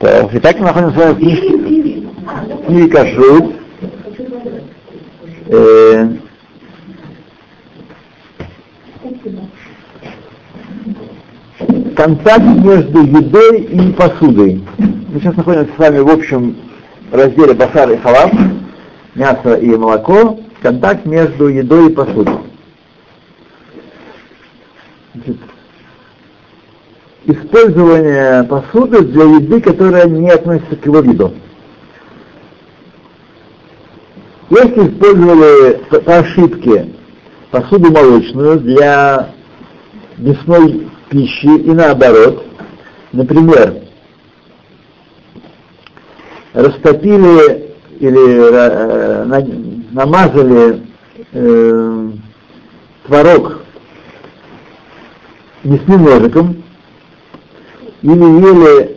Так, итак, мы находимся в книжке, в книге Кашрут. Э, контакт между едой и посудой. Мы сейчас находимся с вами в общем разделе басар и халав, мясо и молоко, контакт между едой и посудой. Использование посуды для еды, которая не относится к его виду. Если использовали по ошибке посуду молочную для мясной пищи и наоборот, например, растопили или э, намазали э, творог мясным ножиком или ели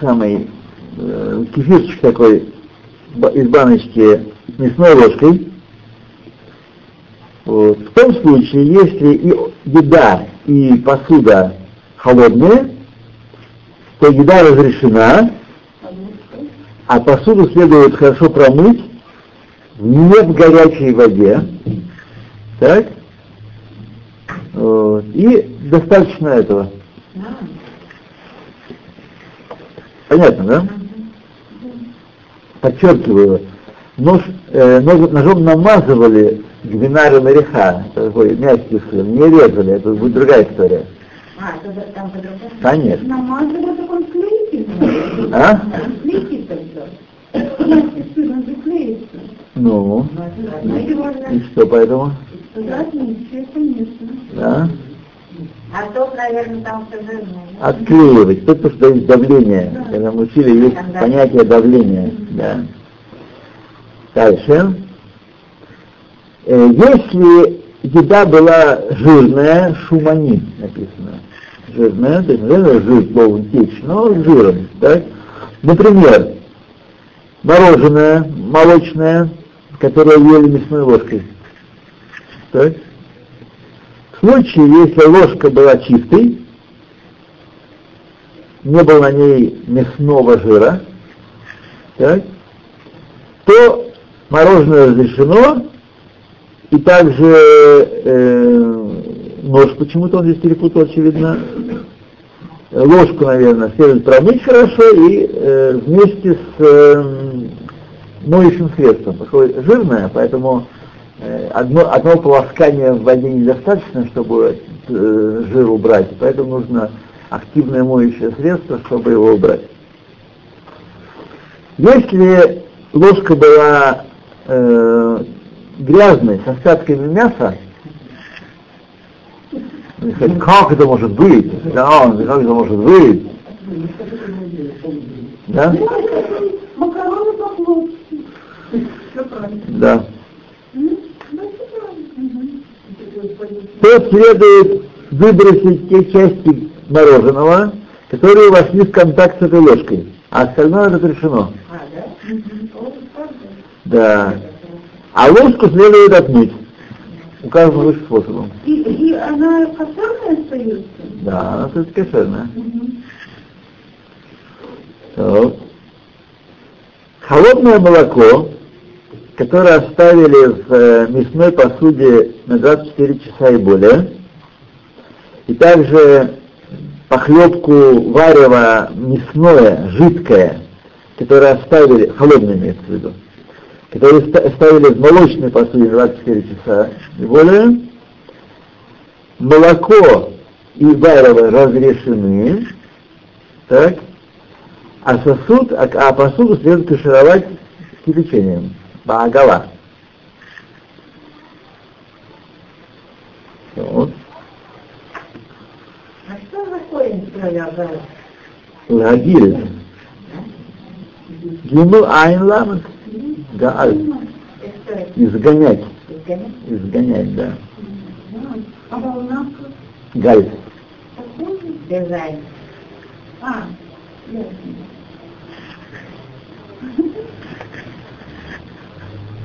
самый э, кефирчик такой из баночки мясной ложкой, вот. В том случае, если и еда, и посуда холодные, то еда разрешена, а посуду следует хорошо промыть не в горячей воде. Так? Вот. И достаточно этого. Понятно, да? Подчеркиваю, нож, э, нож, ножом намазывали гвинарю мореха, такой мягкий сыр, не резали, это будет другая история. А, это там по-другому? Конечно. Намазывают, так он клеится. А? Клеится клеится. Ну, Ну, и что поэтому? Да, конечно. Да? А то, наверное, там все жирное. Отклеивать. Потому что есть давление. Когда мы учили, есть понятие давления. Да. Дальше. Э, Если еда была жирная, шумани написано. Жирная, то есть наверное, жир должен течь, но жиром. Так? Например, мороженое молочное, которое ели мясной ложкой. Так? Случае, если ложка была чистой, не было на ней мясного жира, так, то мороженое разрешено, и также э, нож почему-то он здесь перепутал, очевидно, ложку, наверное, следует промыть хорошо и э, вместе с э, моющим средством, поскольку жирное, поэтому одно, одного полоскания в воде недостаточно, чтобы э, жир убрать, поэтому нужно активное моющее средство, чтобы его убрать. Если ложка была э, грязной, с остатками мяса, сказать, как это может быть? Да, как это может быть? Да? Да. М? Да, все правильно. То следует выбросить те части мороженого, которые вошли в контакт с этой ложкой, а остальное разрешено. А, да? Да. А ложку следует отмыть. Указано выше способом. И, и она кошерная остается? Да, она все кошерная. Мгм. Так. Холодное молоко, которое оставили в э, мясной посуде на 24 часа и более, и также похлебку варево мясное, жидкое, которое оставили, холодное имеется в виду, которые ста- оставили в молочной посуде на 24 часа и более, молоко и варево разрешены, так, а сосуд, а, а посуду следует кашировать кипячением, баагала. Вот. А что за корень проявляет? Лагиль. Гимл айн ламет. Гааль. Изгонять. изгонять? Да. А Галь. дизайн? А.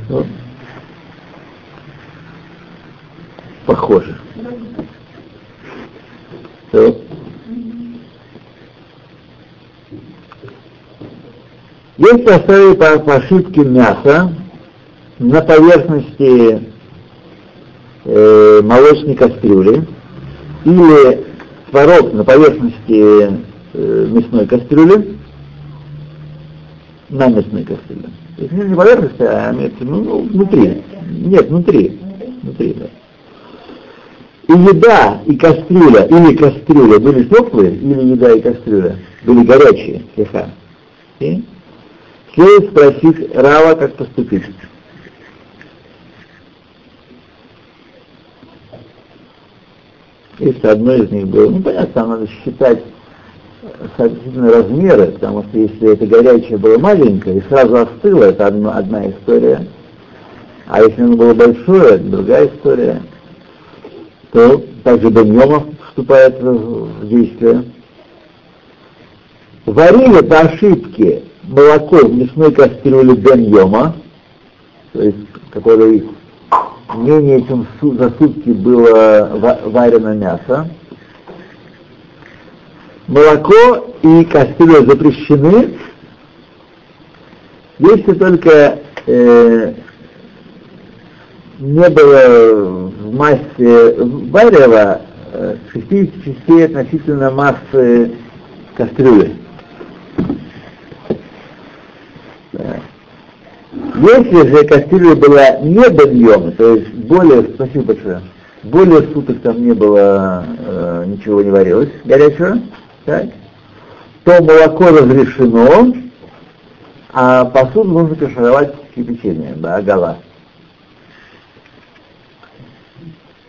Вот. Похоже. Так. Если оставить по, по ошибке мясо на поверхности э, молочной кастрюли или творог на поверхности э, мясной кастрюли, на мясной кастрюле. То есть не поверхности, а ну, внутри. Нет, внутри. Внутри, да. И еда, и кастрюля, или кастрюля были теплые, или еда и кастрюля были горячие, слегка. И следует спросить Рава, как поступить. Если одно из них было, ну понятно, там надо считать соответственно размеры, потому что если это горячее было маленькое и сразу остыло, это одна, одна история. А если оно было большое, это другая история. То также Беньома вступает в действие. Варили по ошибке молоко в мясной кастрюле Беньома, то есть, которое менее чем за сутки было варено мясо, молоко и кастрюля запрещены, если только э, не было в массе варева э, 60 частей относительно массы кастрюли. Если же кастрюля была не бельем, то есть более, спасибо большое, более суток там не было, э, ничего не варилось горячего, так, то молоко разрешено, а посуду нужно кашировать кипячением, да, гала.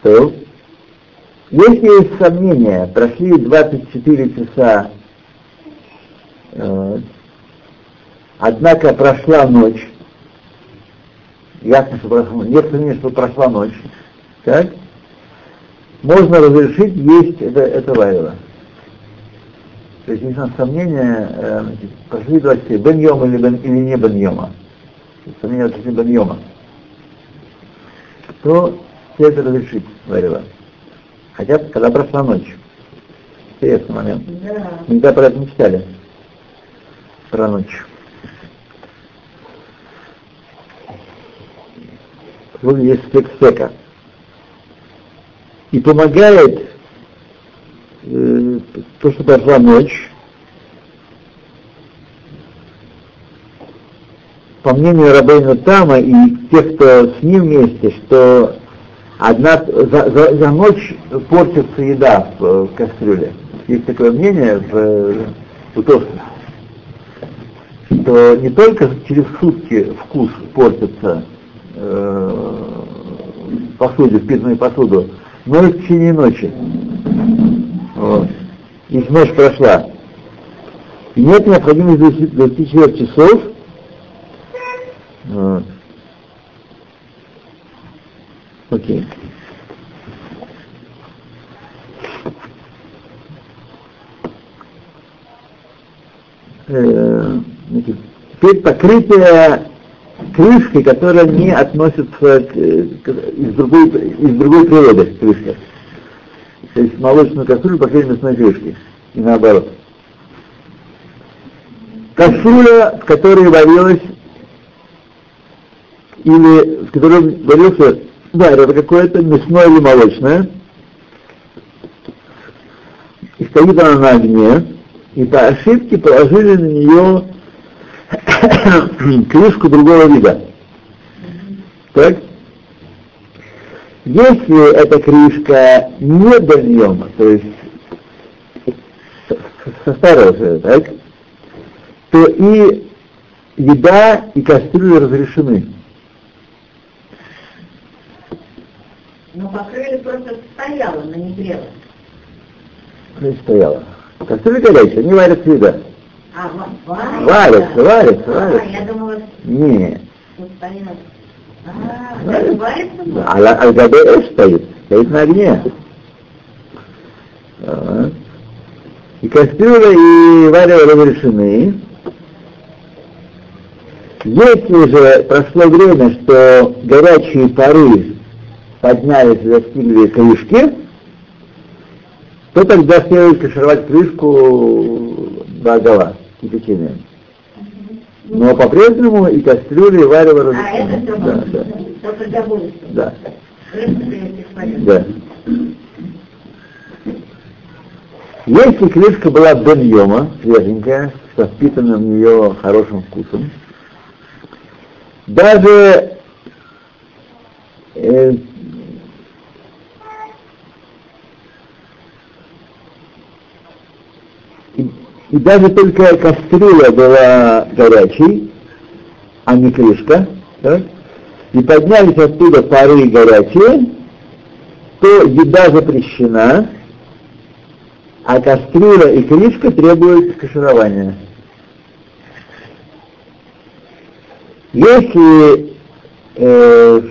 То, если есть сомнения, прошли 24 часа, э, однако прошла ночь, ясно, что прошла, нет сомнений, что прошла ночь, так, можно разрешить есть это, это варево. То есть, есть сомнения, э, пошли два часа, бен йома или, бен, или не бен йома. Сомнения относительно бен йома. То все это разрешить, варево. Хотя, когда прошла ночь. Интересный момент. Да. Никогда про это не читали. Про ночь. Вот есть спек И помогает то, что прошла ночь, по мнению Рабейна Тама и тех, кто с ним вместе, что одна, за, за, за ночь портится еда в, в кастрюле. Есть такое мнение в, в Тоске, что не только через сутки вкус портится э, посуде, впитанной посуду, но и в течение ночи. Вот. Их ночь прошла. И нет необходимости 24 часов. Вот. Окей. Э, теперь покрытие крышки, которая не относится к, к, из, другой, из другой природы крышки есть молочную кастрюлю покрыли мясной крышкой, и наоборот. Кастрюля, в которой варилась, или в которой варился варево какое-то, мясное или молочное, и стоит она на огне, и по ошибке положили на нее крышку другого вида. Так? Если эта крышка не дольема, то есть старого так, то и еда, и кастрюли разрешены. Но покрыли просто стояла, но не грела. Стояла. Кастрюля горячая, не варится еда. А, варится? Варится, варится, варится. А, я думала, Нет. Стояла. А, Аль-Габе стоит, стоит на огне. И кастрюля и варево разрешены. Если же прошло время, что горячие пары поднялись и достигли крышки, то тогда следует кашировать крышку до гола кипячением. Но по-прежнему и кастрюли, и варево А, это все да, да, Только для да, да. Если крышка была беньома, свеженькая, со впитанным в нее хорошим вкусом, даже э, и, даже только кастрюля была горячей, а не крышка, так? и поднялись оттуда пары горячие, то еда запрещена, а кастрюля и крышка требуют каширования. Если э,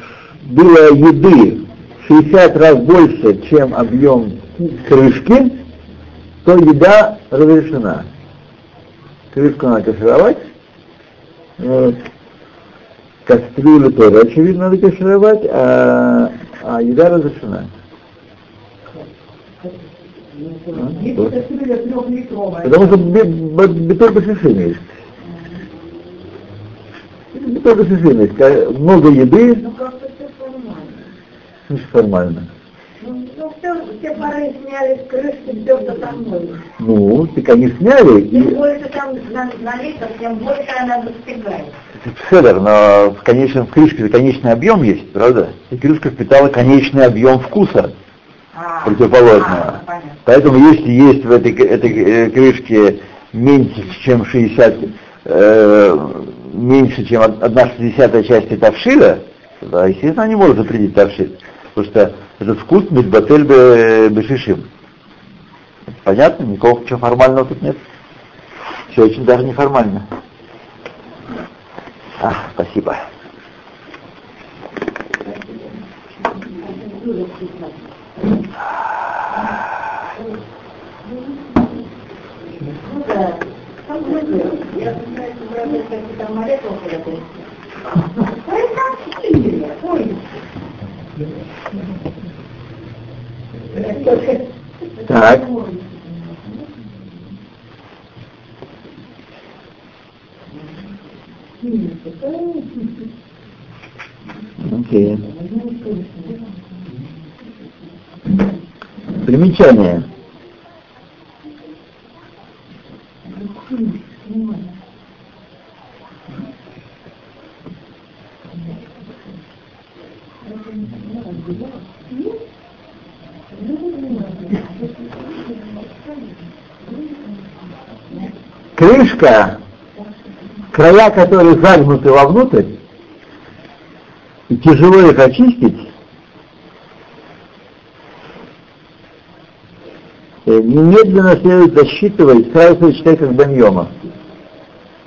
было еды в 60 раз больше, чем объем крышки, то еда разрешена. Крышку надо кашировать, вот. кастрюлю тоже, очевидно, надо кашировать, а, а еда разрешена. Трехлитровая. Потому что бетор бешишин есть. Бетор бешишин есть. Много еды, Ну как-то все формально. значит формально. Все, все пары сняли с крышки, все до домой. Ну, так они сняли, Чем и больше там на- налито, тем больше она достигает. Федор, но в конечном в крышке конечный объем есть, правда? И крышка впитала конечный объем вкуса А, противоположного. а. Поэтому если есть в этой, этой э, крышке меньше, чем 60, э, меньше, чем од- одна шестидесятая часть тавшиля, да, естественно, не может запретить тавшиль, потому что этот вкус бетбатель бе- бешишим. Понятно? Никакого ничего формального тут нет. Все очень даже неформально. А, спасибо. Ну я Так. Окей. Примечание. Крышка, края которой загнуты вовнутрь, и тяжело их очистить, э, немедленно следует засчитывать, сразу считать как баньома.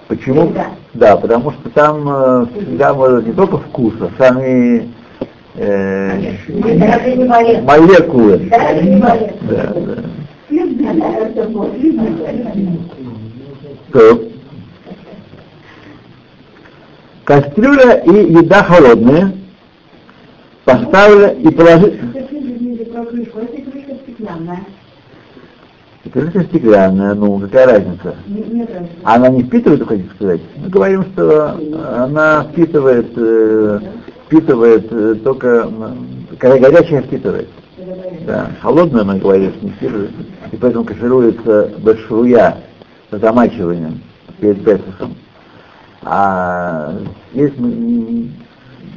Почему? Да, потому что там э, всегда может не только вкус, а сами э, молекулы. Да. Да. Так. Кастрюля и еда холодная. Поставили и положили... Если крышка стеклянная, ну какая разница? Она не впитывает, хотите сказать? Мы говорим, что она впитывает, э, впитывает э, только, когда горячая впитывает. Да. Мы говорим, что не впитывает. И поэтому кашируется большуя с замачиванием перед Песохом. А здесь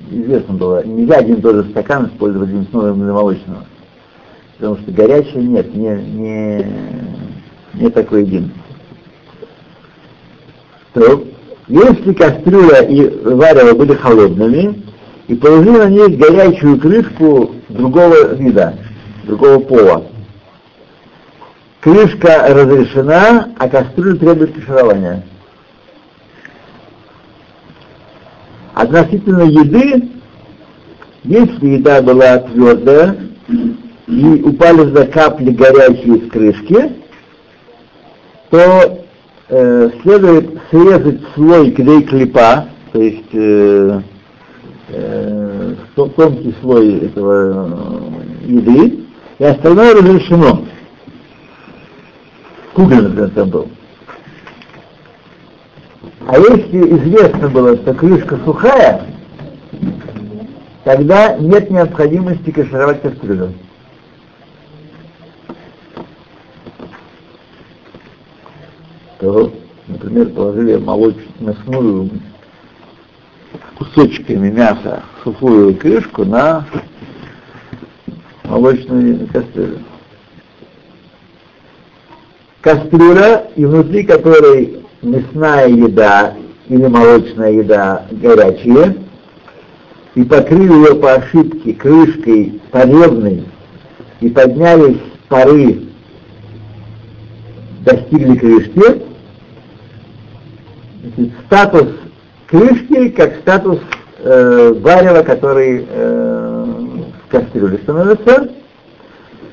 известно было, нельзя один и тот же стакан использовать для мясного или молочного. Потому что горячее нет, не, не, не такой един. То, если кастрюля и варево были холодными, и положили на них горячую крышку другого вида, другого пола, крышка разрешена, а кастрюля требует каширования. Относительно еды, если еда была твердая, и упали туда капли горячие из крышки, то э, следует срезать слой клей клепа, то есть э, э, тон- тонкий слой этого э, еды, и остальное разрешено. Кугель, например, там был. А если известно было, что крышка сухая, тогда нет необходимости кашировать кастрюлю. То, например, положили молочную мясную кусочками мяса сухую крышку на молочную кастрюлю. Кастрюля, и внутри которой мясная еда или молочная еда горячие, и покрыли ее по ошибке крышкой поребной, и поднялись пары, достигли крышки, статус крышки как статус э, варева, который э, в кастрюле становится,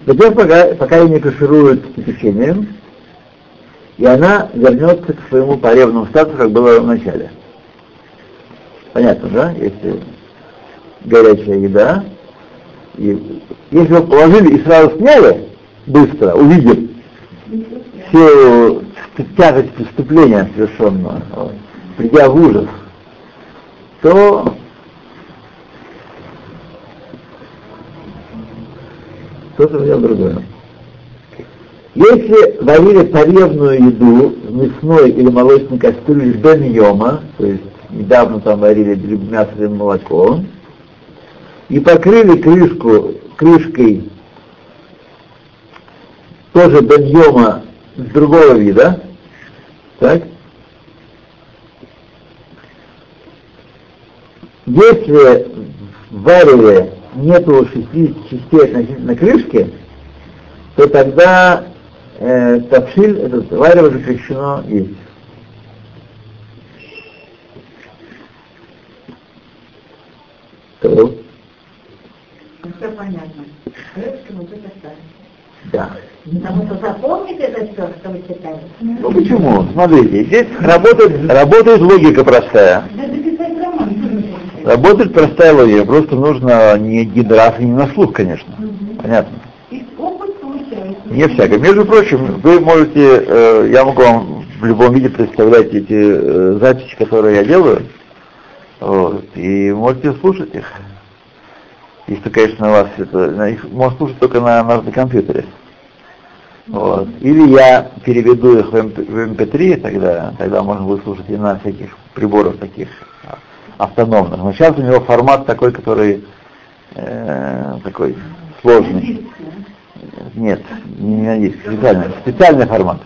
до тех, пока, пока ее не кашируют кипячением, и она вернется к своему поревному статусу, как было в начале. Понятно, да? Если горячая еда, и если вы положили и сразу сняли, быстро, увидев всю тяжесть преступления совершенного, придя в ужас, то у меня другое. Если варили поревную еду в мясной или молочной кастрюле бен йома, то есть недавно там варили мясо или молоко, и покрыли крышку крышкой тоже бен йома с другого вида, так? Если в вареве нету 60 частей относительно крышки, то тогда э, тавшиль, этот варево запрещено есть. То. Ну, все понятно. Крышки мы тут оставим. Да. Потому что запомнить это все, что вы читали. Ну почему? Смотрите, здесь работает, работает логика простая. Работает простая логика, просто нужно не гидрав и не на слух, конечно. Понятно. И опыт получается. Не всякое. Между прочим, вы можете, э, я могу вам в любом виде представлять эти э, записи, которые я делаю, вот, и можете слушать их. Если, конечно, у вас это, их можно слушать только на, на, на компьютере. Вот. Или я переведу их в, MP, в MP3, тогда, тогда можно будет слушать и на всяких приборах таких автономных. Но сейчас у него формат такой, который э, такой сложный. Нет, не на диск, специальный, специальный формат.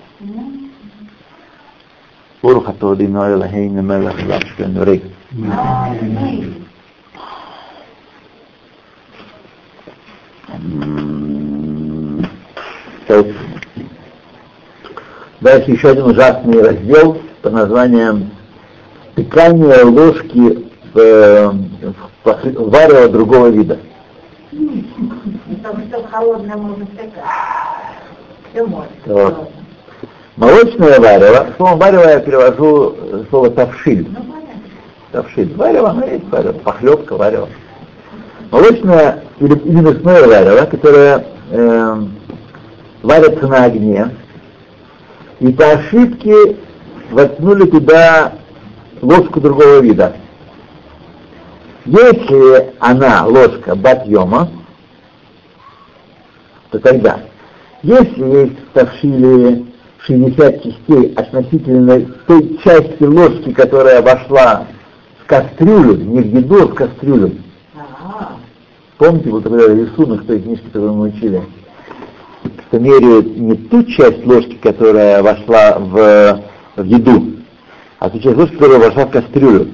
Уруха есть, Дальше еще один ужасный раздел под названием «Пекание ложки э, в варево другого вида». Потому что холодное можно стекать. Все можно. Вот. Молочное варево, словом варево я перевожу э, слово тавшиль. Ну. Тавшиль. Варево, ну, есть варево, похлебка, варево. Молочное или, или мясное варево, которое э, варится на огне, и по ошибке воткнули туда ложку другого вида. Если она ложка батьема, то тогда, если есть в тавшиле 60 частей относительно той части ложки, которая вошла в кастрюлю, не в еду, а в кастрюлю. А, Помните, вот такой рисунок в той книжке, которую мы учили? Что меряют не ту часть ложки, которая вошла в, в еду, а ту часть ложки, которая вошла в кастрюлю.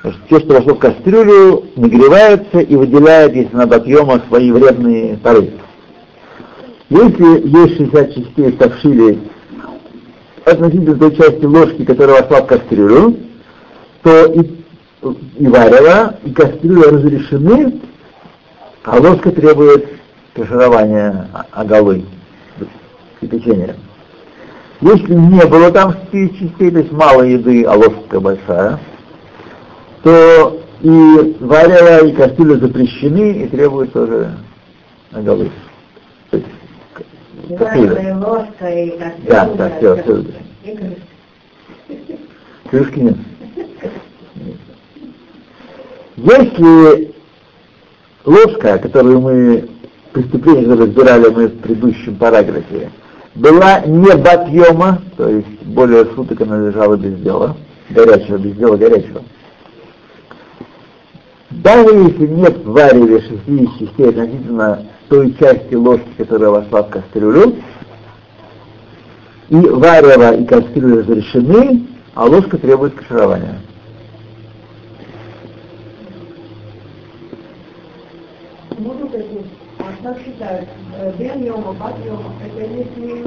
Что те, что вошло в кастрюлю, нагреваются и выделяют, если на объема, свои вредные пары. Если есть 60 частей в тавшиле относительно той части ложки, которая вошла в кастрюлю, то и, и варево, и кастрюля разрешены, а ложка требует каширования оголы, кипячения. Если не было там 4 частей, то есть мало еды, а ложка большая, то и варево, и кастрюля запрещены и требуют тоже оголы. То есть, кастрюля. вареная ложка, и кастрюля. Да, да, все, все. Крышки нет. Если ложка, которую мы, преступление, которое разбирали мы в предыдущем параграфе, была не батьема, то есть более суток она лежала без дела, горячего, без дела горячего. Даже если нет в вареве 60 частей относительно той части ложки, которая вошла в кастрюлю, и варево и кастрюля разрешены, а ложка требует каширования. Как считают, бен йома, бат йома, это если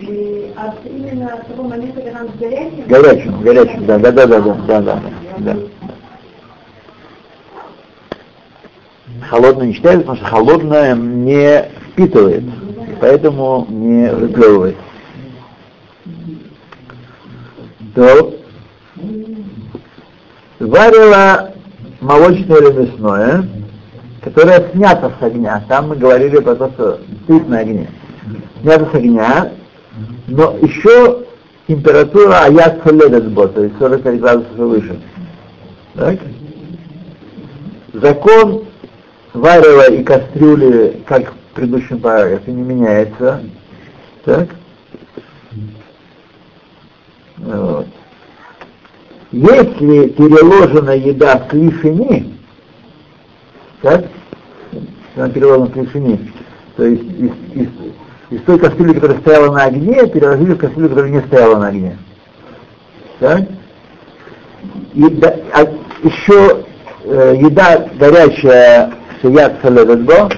и от именно с того момента, когда он горячим? Горячим, горячим, да, да, да, да, да, да. да. Холодное не считается, потому что холодное не впитывает, поэтому не выплевывает. То варила молочное или мясное, которое снято с огня. Там мы говорили про то, что стоит на огне. Снято с огня, но еще температура аят бот, то есть 45 градусов выше. Так? Закон варева и кастрюли, как в предыдущем параграфе, не меняется. Так? Вот. Если переложена еда в клишини, так, она переложена в клишини, то есть из, из, из той кастрюли, которая стояла на огне, переложили в кастрюлю, которая не стояла на огне. Так? И да, а еще э, еда горячая, шият салеведго,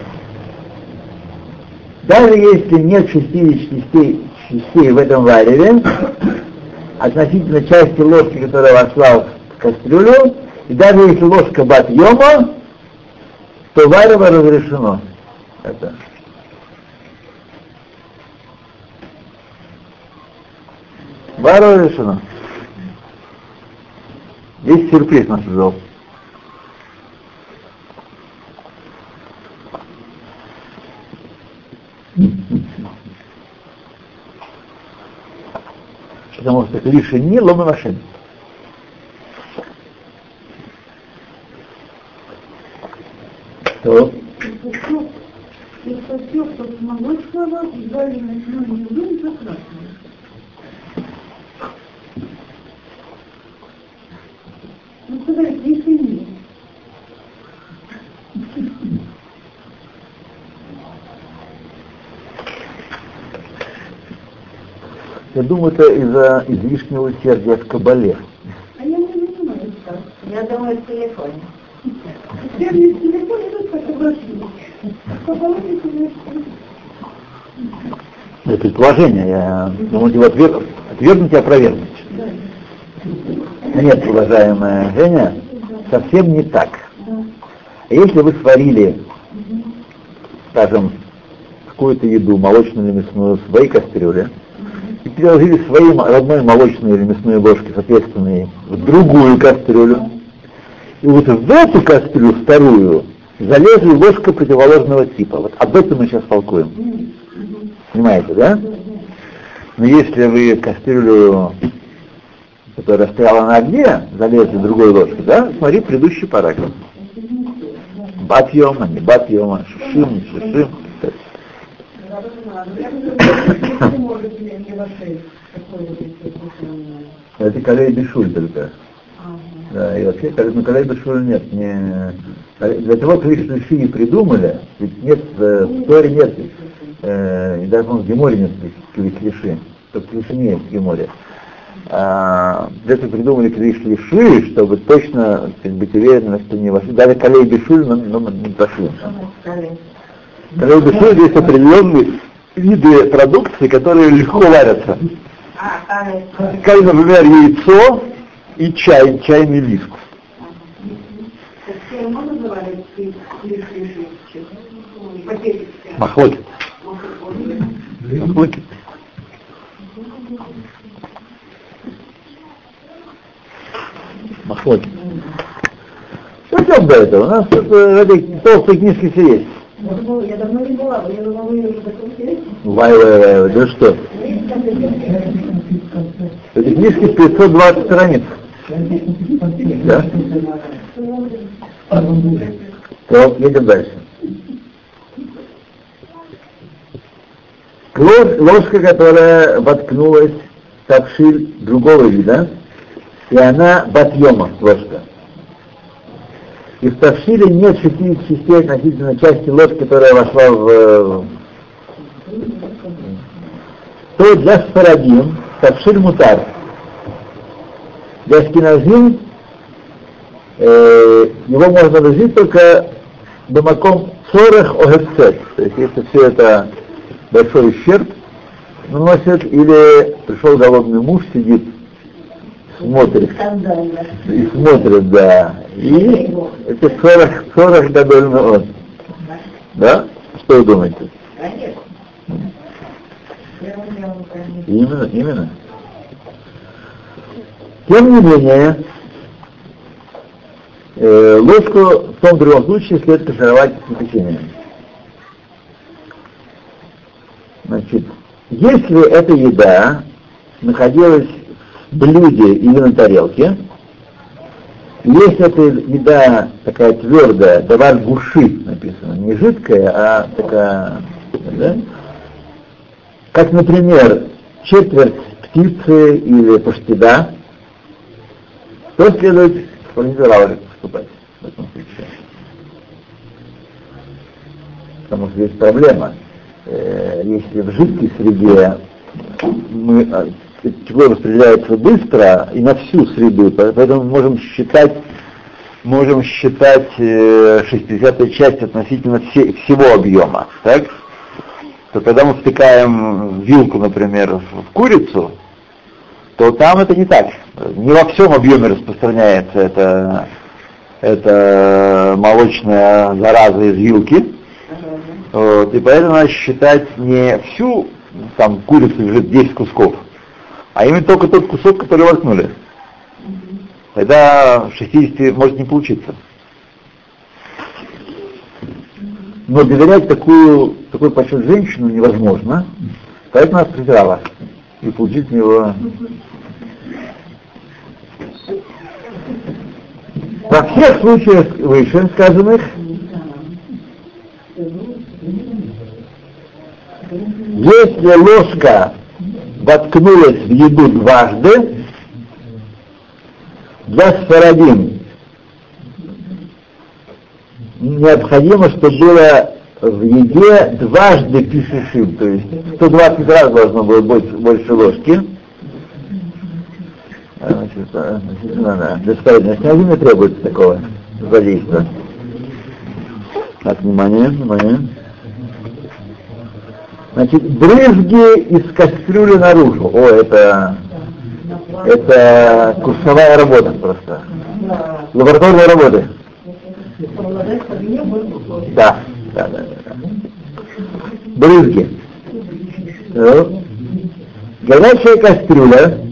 даже если нет 60 частей, частей в этом вареве, относительно части ложки, которая вошла в кастрюлю, и даже если ложка бат то варево разрешено. Это. Варево разрешено. Есть сюрприз нас ждал. Потому что лишь не лома машин. То. Ну, сказали, если нет. Я думаю, это из-за излишнего усердия в кабале. А я не понимаю, что. Я думаю, в телефоне. Это предположение, я думаю, его отвер... отвергнуть и опровергнуть. Нет, уважаемая Женя, совсем не так. Если вы сварили, скажем, какую-то еду, молочную или мясную, в своей кастрюле, и переложили свои родной молочной или мясной ложки, соответственные, в другую кастрюлю, и вот в эту кастрюлю, вторую, залезли ложка противоположного типа. Вот об этом мы сейчас толкуем. Понимаете, да? Но если вы в кастрюлю, которая стояла на огне, залезли другой ложкой, да, смотри предыдущий параграф. Батьема, не батьема, шишим, не шишим. Это колей бешуль только. Да, и вообще, ну, колей бешуль нет. Не... Для того Кришну Ши придумали, ведь нет, в Торе нет, э, и даже в Геморе нет клиши, только клиши не есть в Геморе. А, для этого придумали клиш лиши, чтобы точно как, быть уверенными, что не вошли. Даже колей бешуль, но, но не пошли. Колей бешуль есть определенные виды продукции, которые легко варятся. Как, например, яйцо и чай, чайный лист. Махлокит. Махлокит. Махлокит. Пойдем до этого. У нас в этой толстой книжке все есть. Я давно не была, я думала, вы уже Вай, вай, вай, да что? В этой книжке 520 страниц. Да? То, едем дальше. Ложка, которая воткнулась в тавшиль другого вида, и она батьема ложка. И в тавшиле нет 60 частей относительно части ложки, которая вошла в... То для сфарадим тавшиль мутар. Для скиназим э, его можно выжить только бамаком 40 огецет. То есть если все это большой ущерб наносит, или пришел голодный муж, сидит, смотрит, и смотрит, да, и это 40, 40 довольно он. Да? Что вы думаете? Именно, именно. Тем не менее, э, ложку в том другом случае следует кашировать выпечением. Значит, если эта еда находилась в блюде или на тарелке, если эта еда такая твердая, давар гуши написано, не жидкая, а такая, да? как, например, четверть птицы или паштида, то следует в поступать в этом случае. Потому что есть проблема э, если в жидкой среде мы, а, тепло распределяется быстро и на всю среду, поэтому можем считать можем считать э, 60 часть относительно все, всего объема, так? То когда мы втыкаем вилку, например, в курицу, то там это не так. Не во всем объеме распространяется эта, эта молочная зараза из вилки, вот, и поэтому надо считать не всю, там, курицу лежит 10 кусков, а именно только тот кусок, который воткнули. Тогда 60 может не получиться. Но доверять такую, такой подсчет женщину невозможно, поэтому она проверяла и получить у него во всех случаях выше сказанных Если ложка воткнулась в еду дважды, для сфарадим необходимо, чтобы было в еде дважды пишешим, то есть 120 раз должно было больше, больше ложки. Значит, значит, не требуется такого задействия. Так, внимание, внимание. Значит, брызги из кастрюли наружу. О, это, это курсовая работа просто. Лабораторная работа. Да, да, да. да. Брызги. Ну, горячая кастрюля,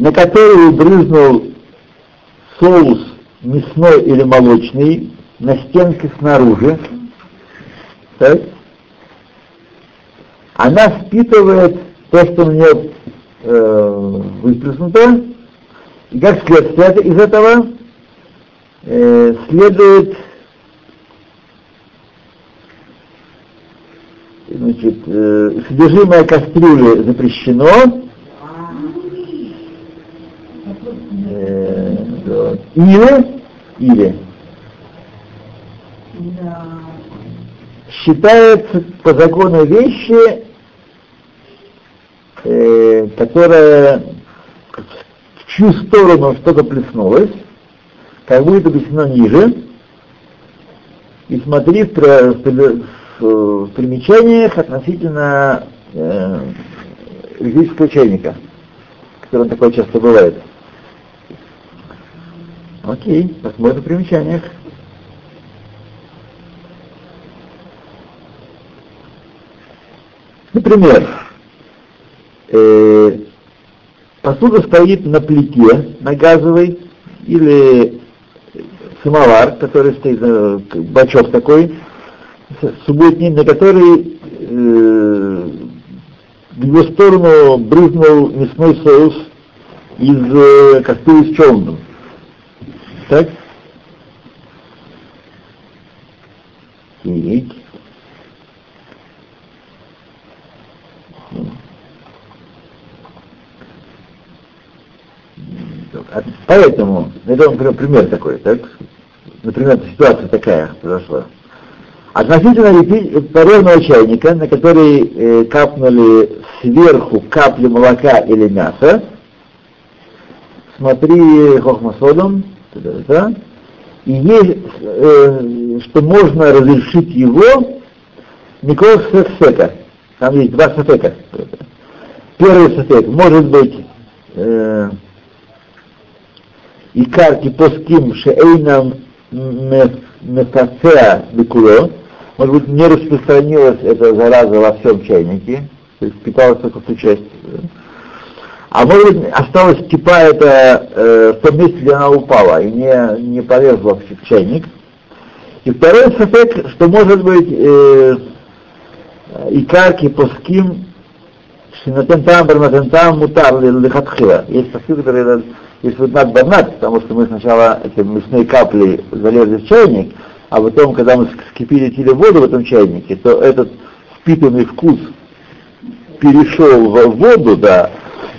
на которую брызнул соус мясной или молочный на стенке снаружи, так, она впитывает то, что у нее э, выплеснуто, и как следствие из этого э, следует значит, э, содержимое кастрюли запрещено, э, или, или считается по закону вещи э, которая в чью сторону что-то плеснулось, как будет объяснено ниже, и смотри в, в, в, примечаниях относительно э, электрического чайника, который такое часто бывает. Окей, посмотрим в примечаниях. Например, э, посуда стоит на плите, на газовой, или самовар, который стоит, э, бачок такой, субботний, на который э, в его сторону брызнул мясной соус из э, кастрюли с челном. Так? И Поэтому, это, например, пример такой, так? Например, ситуация такая произошла. Относительно паровного чайника, на который э, капнули сверху капли молока или мяса, смотри Хохмасодом, да, и есть, э, что можно разрешить его Микол Сефека. Там есть два сефека. Первый сефек может быть э, Икар кипоским шеэйнам мефацеа бекуло, может быть, не распространилась эта зараза во всем чайнике, то есть впиталась только в ту часть. А может быть, осталась кипа это э, в том месте, где она упала, и не, не полезла в чайник. И второй сафек, что может быть э, икарки поским шинатен там, барнатен там, мутар лихатхила. Есть посыл, который есть вот над барнат, потому что мы сначала эти мясные капли залезли в чайник, а потом, когда мы скипятили воду в этом чайнике, то этот впитанный вкус перешел в воду, да,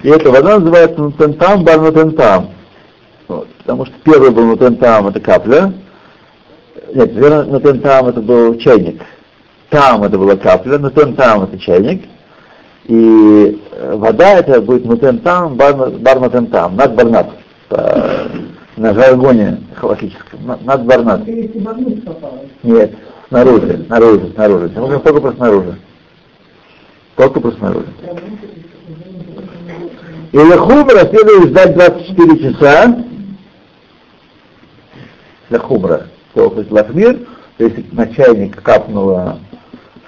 и эта вода называется нутентам барнутентам. Вот, потому что первый был нутентам, это капля. Нет, верно, нутентам это был чайник. Там это была капля, нутентам это чайник. И э, вода это будет нутентам, барнутентам, над барнат. На жаргоне халахическом, над барнат. Нет, снаружи, снаружи, снаружи. Нужно только про снаружи. Только про снаружи. И лехумра следует ждать 24 часа. Лехумра, то есть лахмир, то есть на чайник капнуло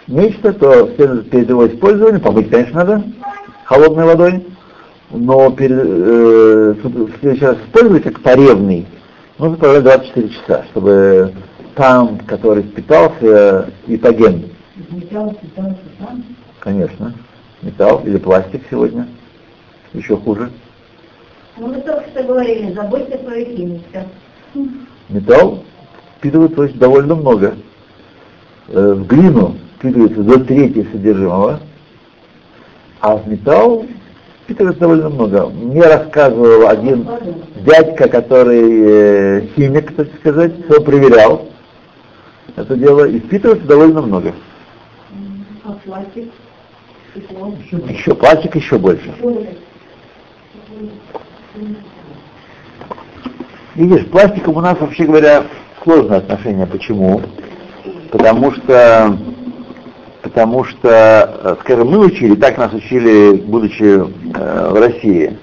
нечто, то перед его использованием, помыть, конечно, надо холодной водой, но перед, э, в следующий раз использовать как поревный, нужно проверять 24 часа, чтобы там, который впитался, итоген. Металл питался там? Конечно. Металл или пластик сегодня. Еще хуже. Ну вы только что говорили, заботьтесь о своих химиках. Металл впитывает довольно много. Э, в глину впитывается до трети содержимого, а в металл впитывается довольно много. Мне рассказывал один дядька, который э, химик, так сказать, все проверял это дело, и впитывается довольно много. А пластик? Еще пластик еще больше. Видишь, пластиком у нас, вообще говоря, сложное отношение. Почему? Потому что потому что, э, скажем, мы учили, так нас учили, будучи э, в России,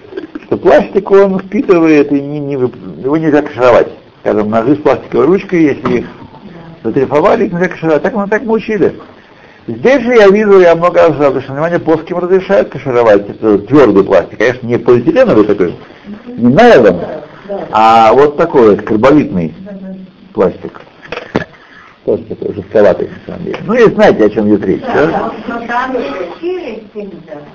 что пластик он впитывает и не, не, его нельзя кашировать. Скажем, ножи с пластиковой ручкой, если их затрифовали, их нельзя кашировать. Так мы так мы учили. Здесь же я вижу, я много раз обращал внимание, плоским разрешают кашировать это твердый пластик. Конечно, не полиэтиленовый такой, не найлон, а вот такой вот карболитный пластик тоже такой жестковатый, на самом деле. Ну, и знаете, о чем идет речь, да?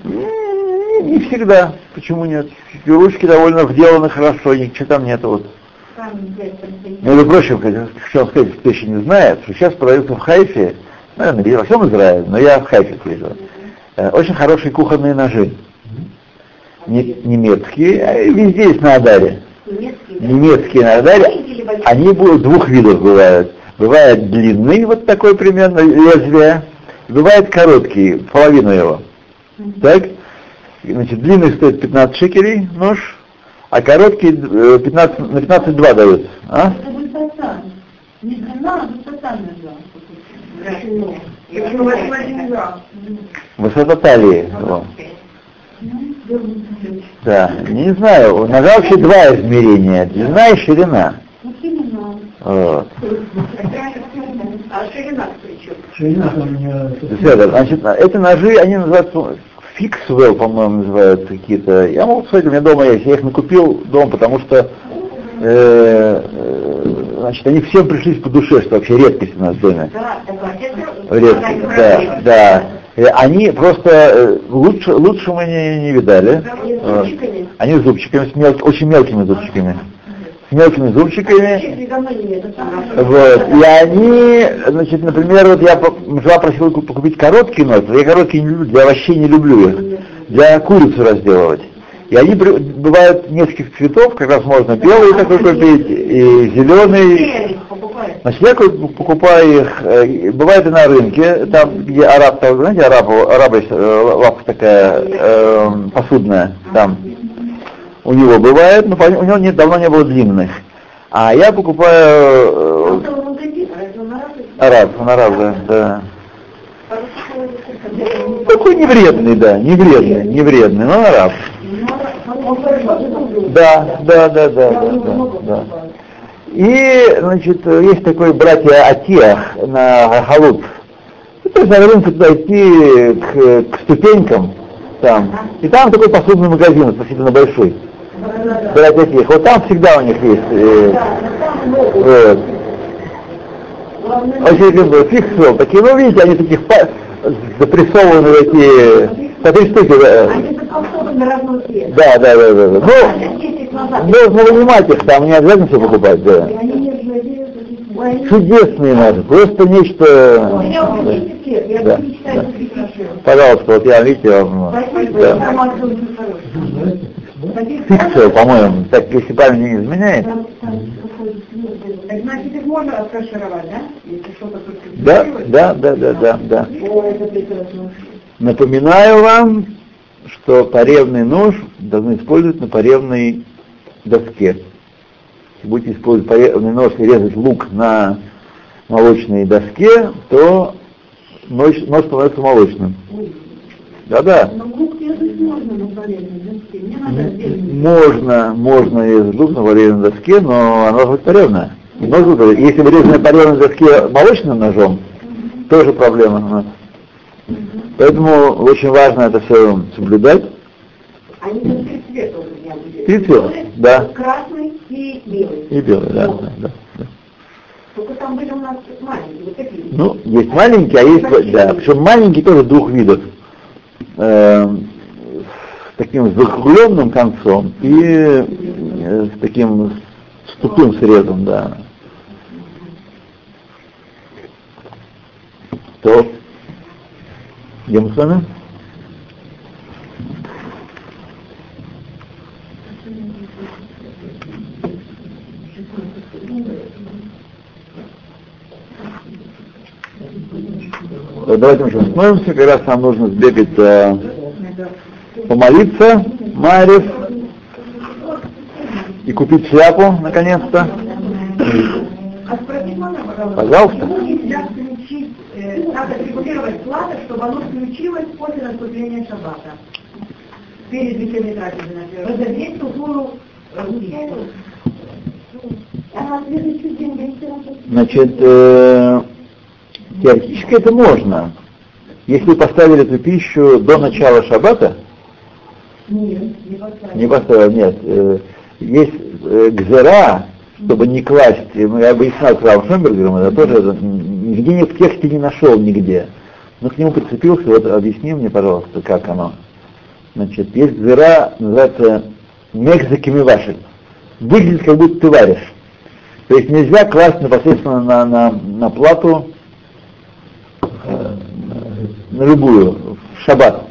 Не, не всегда. Почему нет? Ручки довольно вделаны хорошо, ничего там нет. Вот. Между прочим, хотел сказать, кто еще не знает, что сейчас продаются в Хайфе, наверное, во всем Израиле, но я в Хайфе вижу, э, очень хорошие кухонные ножи. Не, немецкие, а везде есть на Адаре. Немецкие, немецкие на Адаре, они двух видов бывают. Бывает длинный, вот такой примерно лезвие, бывает короткий, половину его. Так? Значит, длинный стоит 15 шекелей нож, а короткий 15, э, на 15 2 дают. А? Это высота. Не длина, а высота Высота талии. Да, не знаю, у ножа вообще два измерения, длина и ширина. Вот. А ширина Ширина там Значит, эти ножи, они называются фиксвелл, по-моему, называются какие-то. Я могу сказать, у меня дома есть. Я их накупил дома, потому что значит, они всем пришлись по душе, что вообще редкость у нас в доме. Да, редкость, да, да. Э, Они просто э, лучше, лучше мы не, не видали. Э, зубчиками? Они с зубчиками, с мел- очень мелкими зубчиками. С мелкими зубчиками. Вот. И они, значит, например, вот я жена просила ку- купить короткий нож, я короткий не люблю, я вообще не люблю их, для курицу разделывать. И они бывают нескольких цветов, как раз можно белый такой купить, и зеленый. Значит, я ку- покупаю их, э, бывает и на рынке, там, где араб, там, знаете, араб, араба э, лавка такая э, посудная, там, у него бывает, но у него не- давно не было длинных. А я покупаю э, араб, он араб, да, да. Такой не вредный, да, не вредный, не вредный, но араб. Да, да, да, да, да, да. И, значит, есть такой братья Атиах на Халут. То есть на рынке туда идти к, к ступенькам там. И там такой посудный магазин, относительно большой. Братья Атиах. Вот там всегда у них есть. э, вот. Очень как бы фиксовал. Такие, ну видите, они таких запрессованы в эти по три штуки. да. Да, да, да, да. да. Ну, 10 назад. нужно вынимать их там, не обязательно все покупать, да. Чудесные наши, просто нечто... У меня уже 10 лет, я Да. Пожалуйста, вот я, видите, вам... Да. Фиксил, по-моему, так, если память не изменяет. Значит, их можно откашировать, да? Если что-то Да, да, да, да, да, да. О, это прекрасно. Напоминаю вам, что поревный нож должны использовать на поревной доске. Если будете использовать поревный нож и резать лук на молочной доске, то нож, нож становится молочным. Да-да. Но лук резать можно на доске. Надо. Можно, можно резать лук на порезанной доске, но она должна быть порезанная. И нож. Если вы резали на порезанной доске молочным ножом, тоже проблема. Поэтому очень важно это все соблюдать. Они там три цвета у меня были. Три цвета, да. Красный и белый. И белый, да, да, да, да. Только там были у нас маленькие, вот такие. Ну, есть маленькие, а есть, да, причем маленькие тоже двух видов. Эм, с таким закругленным концом и э, с таким с тупым срезом, да. То, где мы с вами? Вот Давайте мы еще остановимся, как раз нам нужно сбегать э, помолиться, Марев, и купить шляпу, наконец-то. Пожалуйста? Почему нельзя включить, э, надо регулировать плату, чтобы оно включилось после наступления шаббата? Перед вечерней трапезой, например. Разогреть сухую э, убийство. А Значит, э, теоретически это можно. Если вы поставили эту пищу до начала шаббата, Нет, не поставить. не поставил, нет, э, есть э, гзера, чтобы не класть, ну, я объяснял с Равом Шомбергером, это тоже это, нигде не, в тексте не нашел нигде. Но к нему прицепился, вот объясни мне, пожалуйста, как оно. Значит, есть гзера, называется мекзакими ваши. Выглядит, как будто ты варишь. То есть нельзя класть непосредственно на, на, на плату э, на любую, в шаббат.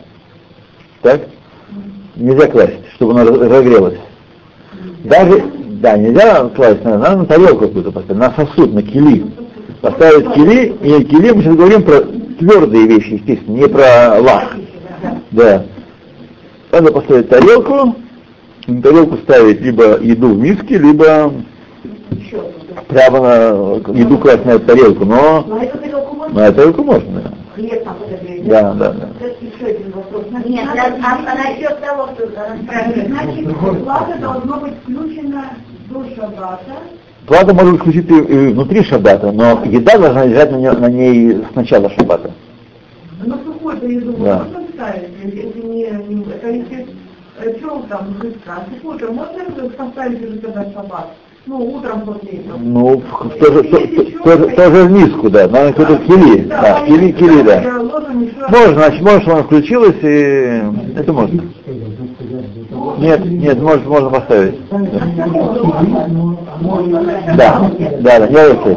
Так? Нельзя класть, чтобы она раз- разогрелась. Даже, да, нельзя класть, надо, надо на тарелку какую-то поставить, на сосуд, на кили. Поставить кили, и кили, мы сейчас говорим про твердые вещи, естественно, не про лах. Да. Надо поставить тарелку, на тарелку ставить либо еду в миске, либо прямо на еду класть на эту тарелку, но На эту тарелку можно? на тарелку можно. да. Хлеб там подогреть, Да, да, да. Это еще один вопрос. Значит, Нет, а, а насчет того, что Правильно. Значит, плата должно быть включена до шаббата. Плата может включить и, внутри шаббата, но еда должна лежать на, ней- на ней с начала шаббата. Но сухой-то еду Да. можно ставить, если не, не это если э, что там жидка, сухой-то можно поставить уже когда шаббат? Ну, утром после этого. Ну, в- тоже, то- то- тоже, тоже в миску, да, надо кто-то в кили, да, в кили, кили, да. Можно, значит, можно, что она включилась, и это можно. Нет, нет, можно, можно поставить. Да, да, да, я это.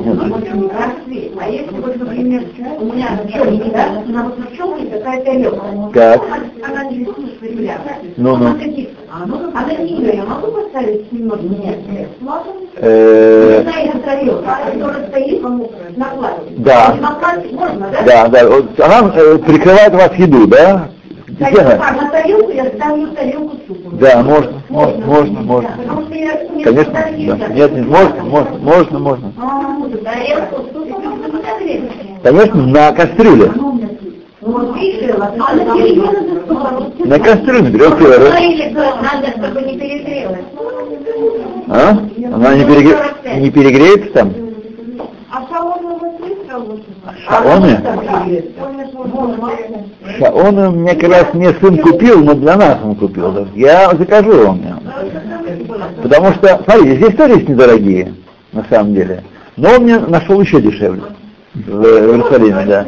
А если вот, например, у меня пчелки, да, она вот на пчелке какая-то легкая. Так. Она не ресурс регулярно. Ну, ну. Она каких- А на нее я могу поставить немного? Нет. Э, на. Да. На да? Да, она э, прикрывает вас еду, да? А на тарелку я ставлю тарелку супа. Да, можно, можно, можно, можно. Да, Потому что я мне Конечно, да. Нет, нет, можно, можно, можно, можно. А, ну, тарелку супа можно. Конечно, на кастрюле. Видишь, а на кастрюле берем первый. Надо, чтобы не перегрелось. А? Она не, перегре- не перегреется там? А шаурма у вас есть шаурма? Шаоны? Шаоны мне как раз мне сын купил, но для нас он купил. Я закажу мне. Потому что, смотрите, здесь тоже есть недорогие, на самом деле. Но он мне нашел еще дешевле. В, в Иерусалиме, да.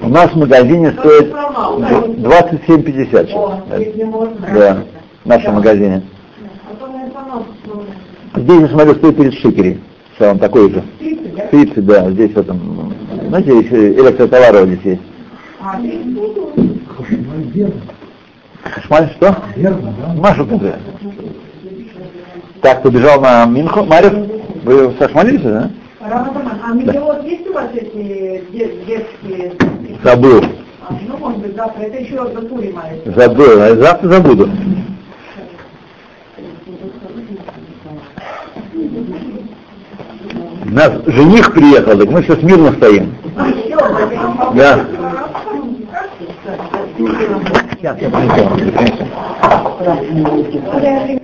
У нас в магазине стоит 27,50 сейчас. Да, в нашем магазине. Здесь, я смотрю, стоит 30 шекелей. Что он такой же. 30, да, здесь в этом, знаете, здесь электротовары здесь есть. Хашмаль, что? Машу КЗ. Так, побежал на Минху. Марев, вы сошмалились, да? А миллион есть у вас эти де- детские? Забыл. А, Ну, может быть, завтра. Это еще до Пурима. Забыл, а завтра забуду. У нас жених приехал, так мы сейчас мирно стоим. Да. Сейчас я принесу.